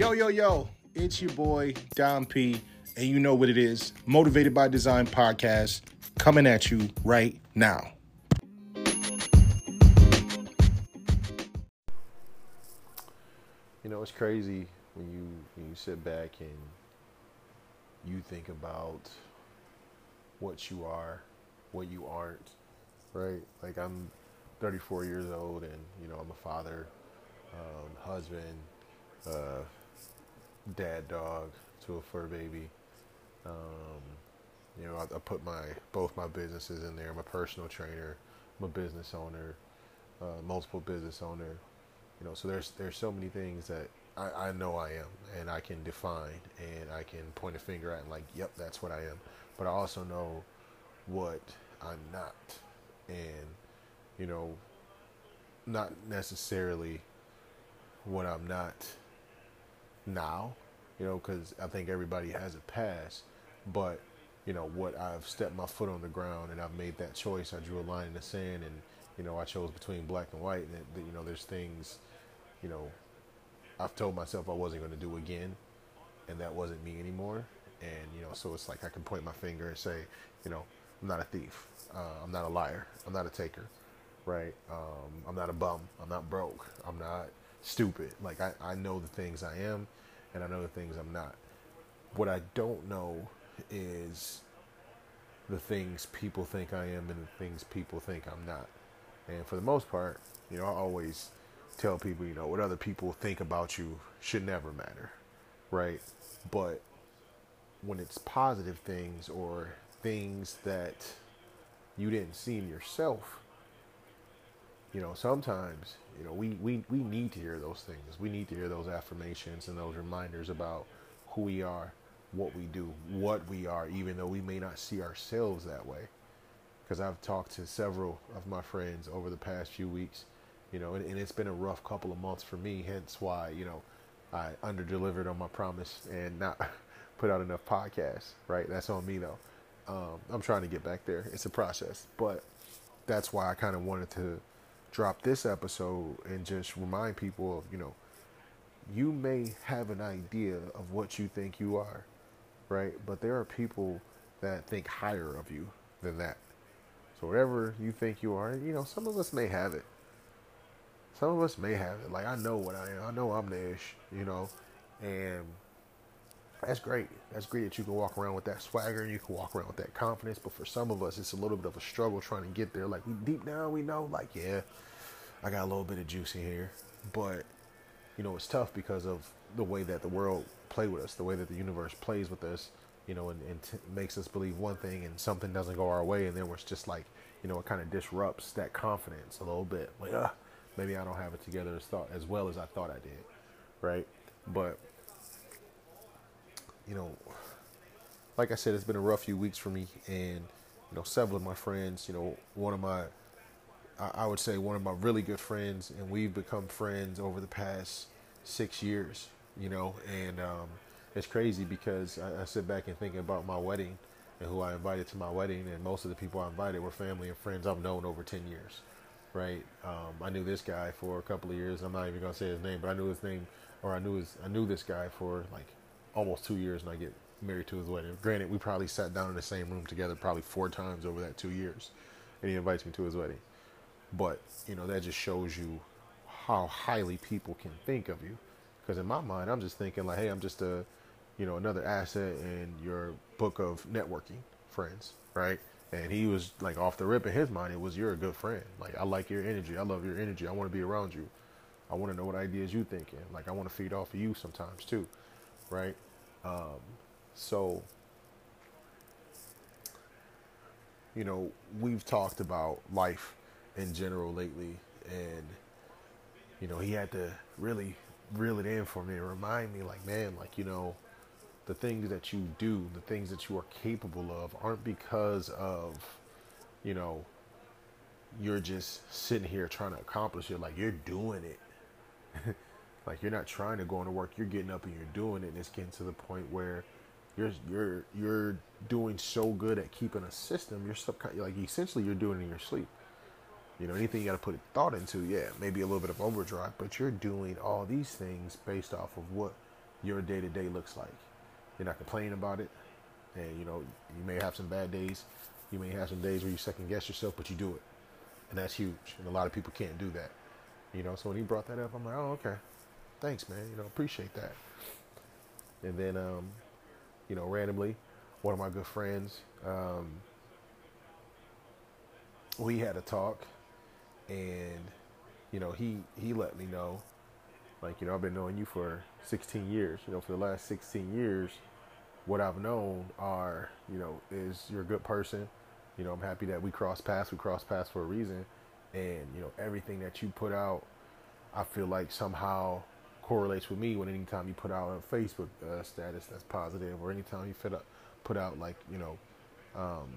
Yo, yo, yo, it's your boy, Dom P, and you know what it is Motivated by Design podcast coming at you right now. You know, it's crazy when you when you sit back and you think about what you are, what you aren't, right? Like I'm 34 years old, and you know I'm a father, um, husband, uh, dad, dog to a fur baby. Um, you know, I, I, put my both my businesses in there. I'm a personal trainer. I'm a business owner, uh, multiple business owner. You know, so there's there's so many things that I, I know I am, and I can define, and I can point a finger at, and like, yep, that's what I am. But I also know what I'm not, and you know, not necessarily what I'm not now, you know, because I think everybody has a past, but you know what I've stepped my foot on the ground and I've made that choice. I drew a line in the sand, and you know I chose between black and white. And that, you know, there's things, you know, I've told myself I wasn't going to do again, and that wasn't me anymore. And you know, so it's like I can point my finger and say, you know, I'm not a thief. Uh, I'm not a liar. I'm not a taker right? Um, I'm not a bum. I'm not broke. I'm not stupid. Like I, I know the things I am, and I know the things I'm not. What I don't know is the things people think I am and the things people think I'm not. And for the most part, you know, I always tell people, you know, what other people think about you should never matter, right? But when it's positive things or things that you didn't see in yourself, you know, sometimes, you know, we, we, we need to hear those things. We need to hear those affirmations and those reminders about who we are, what we do, what we are, even though we may not see ourselves that way. Because I've talked to several of my friends over the past few weeks, you know, and, and it's been a rough couple of months for me, hence why, you know, I underdelivered on my promise and not put out enough podcasts, right? That's on me though. Um, I'm trying to get back there. It's a process, but that's why I kind of wanted to drop this episode and just remind people of, you know, you may have an idea of what you think you are, right? But there are people that think higher of you than that. So whatever you think you are, you know, some of us may have it. Some of us may have it. Like I know what I am. I know I'm the ish, you know, and that's great. That's great that you can walk around with that swagger and you can walk around with that confidence. But for some of us, it's a little bit of a struggle trying to get there. Like deep down, we know, like yeah, I got a little bit of juice in here, but you know it's tough because of the way that the world play with us, the way that the universe plays with us. You know, and, and t- makes us believe one thing, and something doesn't go our way, and then we're just like, you know, it kind of disrupts that confidence a little bit. Like, ah, maybe I don't have it together as thought as well as I thought I did, right? But you know, like I said, it's been a rough few weeks for me, and you know, several of my friends, you know, one of my, I, would say one of my really good friends, and we've become friends over the past six years, you know, and um, it's crazy because I, I sit back and think about my wedding and who I invited to my wedding, and most of the people I invited were family and friends I've known over ten years, right? Um, I knew this guy for a couple of years. I'm not even gonna say his name, but I knew his name, or I knew his, I knew this guy for like almost two years and I get married to his wedding. Granted, we probably sat down in the same room together probably four times over that two years, and he invites me to his wedding. But you know that just shows you how highly people can think of you. Because in my mind, I'm just thinking like, hey, I'm just a, you know, another asset in your book of networking friends, right? And he was like off the rip in his mind, it was you're a good friend. Like I like your energy, I love your energy, I want to be around you. I want to know what ideas you're thinking. Like I want to feed off of you sometimes too right? Um, so, you know, we've talked about life in general lately, and you know, he had to really reel it in for me and remind me, like, man, like you know, the things that you do, the things that you are capable of, aren't because of, you know, you're just sitting here trying to accomplish it. Like you're doing it. Like you're not trying to go into work, you're getting up and you're doing it, and it's getting to the point where you're you're you're doing so good at keeping a system. You're subcon- like essentially you're doing it in your sleep. You know, anything you got to put thought into, yeah, maybe a little bit of overdrive, but you're doing all these things based off of what your day to day looks like. You're not complaining about it, and you know you may have some bad days. You may have some days where you second guess yourself, but you do it, and that's huge. And a lot of people can't do that. You know, so when he brought that up, I'm like, oh okay, thanks, man. You know, appreciate that. And then, um, you know, randomly, one of my good friends, um, we had a talk, and you know, he he let me know, like, you know, I've been knowing you for 16 years. You know, for the last 16 years, what I've known are, you know, is you're a good person. You know, I'm happy that we cross paths. We cross paths for a reason, and you know, everything that you put out, I feel like somehow correlates with me when anytime you put out a Facebook uh, status that's positive or anytime you fit up, put out like you know um,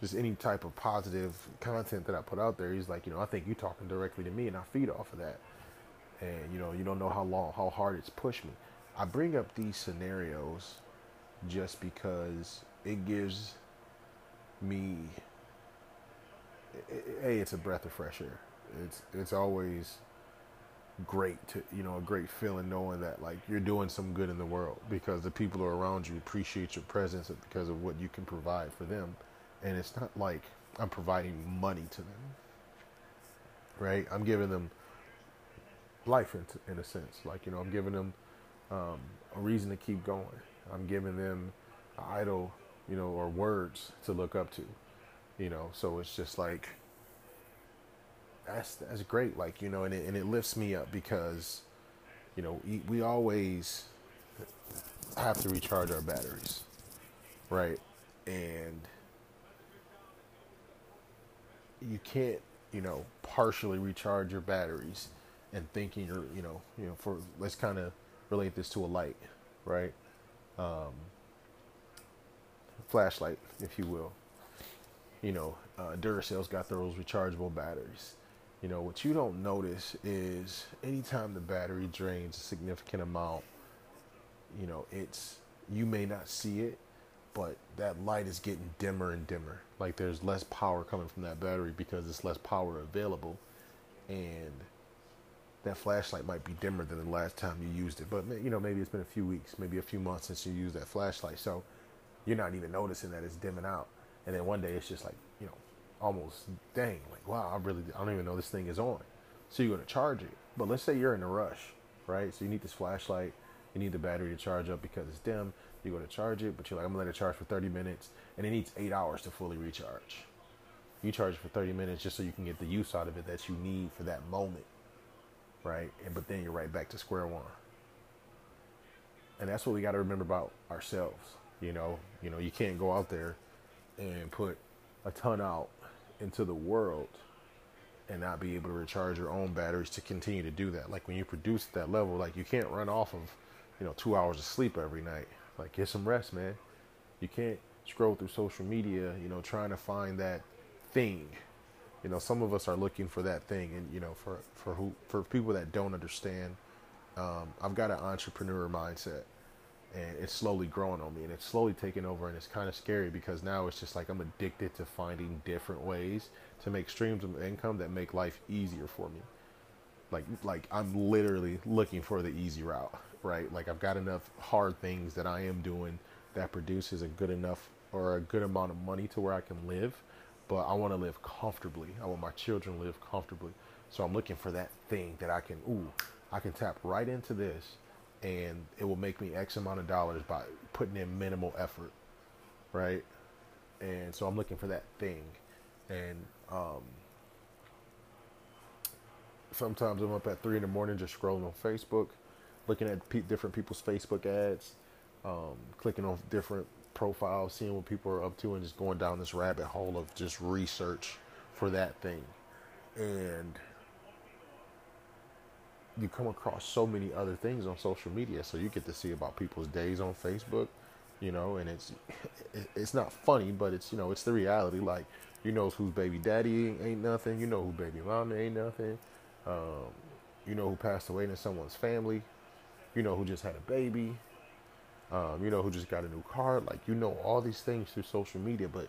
just any type of positive content that I put out there he's like you know I think you're talking directly to me and I feed off of that. And you know you don't know how long how hard it's pushed me. I bring up these scenarios just because it gives me a it's a breath of fresh air. It's it's always great to you know a great feeling knowing that like you're doing some good in the world because the people around you appreciate your presence because of what you can provide for them. And it's not like i'm providing money to them right? I'm giving them life in, in a sense. Like you know i'm giving them um, a reason to keep going. I'm giving them idol you know or words to look up to you know? So it's just like that's that's great. Like you know, and it, and it lifts me up because you know we, we always have to recharge our batteries, right? And you can't you know partially recharge your batteries and thinking you're you know you know for let's kind of relate this to a light, right? Um, flashlight, if you will. You know, uh, Duracell's got those rechargeable batteries you know, what you don't notice is anytime the battery drains a significant amount, you know, it's you may not see it, but that light is getting dimmer and dimmer. Like there's less power coming from that battery because it's less power available. And that flashlight might be dimmer than the last time you used it. But you know, maybe it's been a few weeks, maybe a few months since you used that flashlight. So you're not even noticing that it's dimming out. And then one day it's just like, almost dang like wow I really I don't even know this thing is on. So you're gonna charge it. But let's say you're in a rush, right? So you need this flashlight, you need the battery to charge up because it's dim. You're gonna charge it, but you're like I'm gonna let it charge for 30 minutes, and it needs eight hours to fully recharge. You charge it for 30 minutes just so you can get the use out of it that you need for that moment, right? And but then you're right back to square one. And that's what we got to remember about ourselves. You know, you know, you can't go out there and put a ton out into the world and not be able to recharge your own batteries to continue to do that. Like when you produce at that level, like you can't run off of, you know, two hours of sleep every night. Like get some rest, man. You can't scroll through social media, you know, trying to find that thing. You know, some of us are looking for that thing, and you know, for for who for people that don't understand, um, I've got an entrepreneur mindset and it's slowly growing on me and it's slowly taking over and it's kind of scary because now it's just like I'm addicted to finding different ways to make streams of income that make life easier for me. Like like I'm literally looking for the easy route, right? Like I've got enough hard things that I am doing that produces a good enough or a good amount of money to where I can live, but I want to live comfortably. I want my children to live comfortably. So I'm looking for that thing that I can ooh, I can tap right into this and it will make me X amount of dollars by putting in minimal effort, right? And so I'm looking for that thing, and um, sometimes I'm up at three in the morning just scrolling on Facebook, looking at pe- different people's Facebook ads, um, clicking on different profiles, seeing what people are up to, and just going down this rabbit hole of just research for that thing, and you come across so many other things on social media so you get to see about people's days on facebook you know and it's it's not funny but it's you know it's the reality like you know whose baby daddy ain't nothing you know who baby mama ain't nothing um, you know who passed away in someone's family you know who just had a baby um, you know who just got a new car like you know all these things through social media but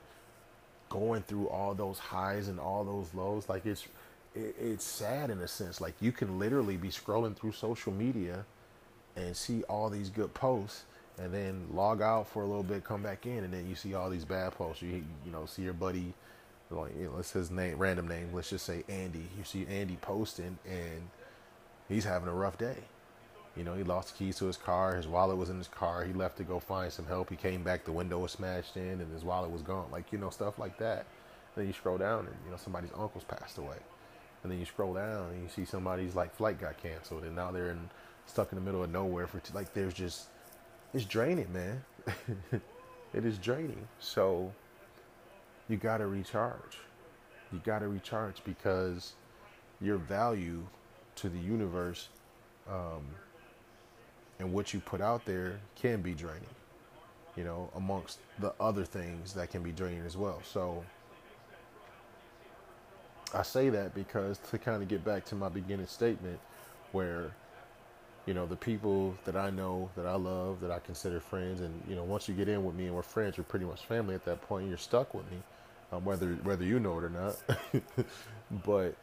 going through all those highs and all those lows like it's it, it's sad in a sense. Like you can literally be scrolling through social media and see all these good posts and then log out for a little bit, come back in, and then you see all these bad posts. You you know see your buddy, like you know, let's his name, random name. Let's just say Andy. You see Andy posting, and he's having a rough day. You know, he lost the keys to his car. His wallet was in his car. He left to go find some help. He came back. The window was smashed in, and his wallet was gone. Like you know, stuff like that. Then you scroll down, and you know somebody's uncle's passed away. And then you scroll down, and you see somebody's like flight got canceled, and now they're in stuck in the middle of nowhere for like there's just it's draining, man. it is draining. So you got to recharge. You got to recharge because your value to the universe um, and what you put out there can be draining, you know, amongst the other things that can be draining as well. So I say that because to kind of get back to my beginning statement where you know the people that I know that I love that I consider friends and you know once you get in with me and we're friends you're pretty much family at that point you're stuck with me um, whether whether you know it or not. But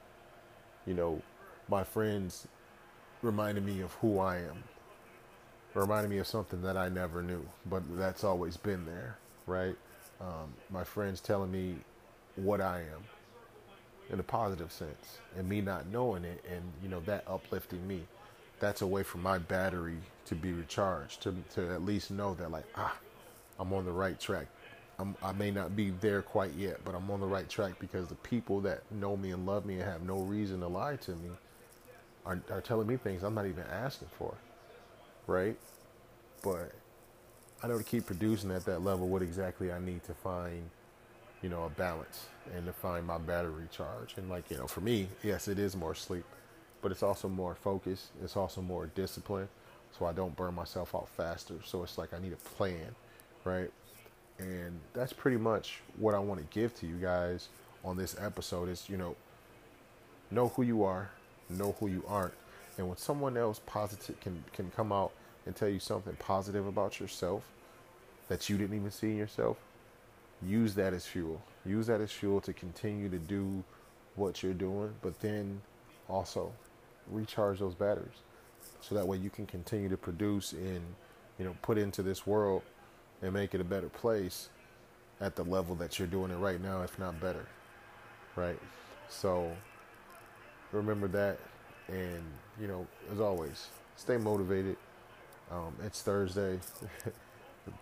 you know my friends reminded me of who I am reminded me of something that I never knew but that's always been there right? Um, my friends telling me what I am in a positive sense and me not knowing it and you know that uplifting me that's a way for my battery to be recharged to to at least know that like ah I'm on the right track. I'm, I may not be there quite yet, but I'm on the right track because the people that know me and love me and have no reason to lie to me are, are telling me things I'm not even asking for, right? But I know to keep producing at that level, what exactly I need to find, you know, a balance and to find my battery charge. And like you know, for me, yes, it is more sleep but it's also more focus. It's also more discipline, so I don't burn myself out faster. So it's like I need a plan, right? And that's pretty much what I want to give to you guys on this episode. Is you know, know who you are, know who you aren't, and when someone else positive can can come out and tell you something positive about yourself that you didn't even see in yourself, use that as fuel. Use that as fuel to continue to do what you're doing, but then also recharge those batteries so that way you can continue to produce and you know put into this world and make it a better place at the level that you're doing it right now if not better right? So remember that and you know as always stay motivated. Um, it's thursday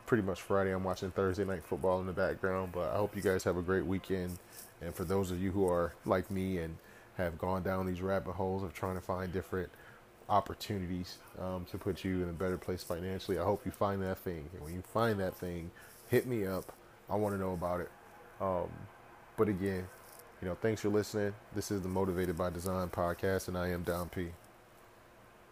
pretty much friday i'm watching thursday night football in the background but i hope you guys have a great weekend and for those of you who are like me and have gone down these rabbit holes of trying to find different opportunities um, to put you in a better place financially. I hope you find that thing. And when you find that thing, hit me up. I want to know about it. Um, but again, you know, thanks for listening. This is the Motivated by Design podcast, and I am Don P.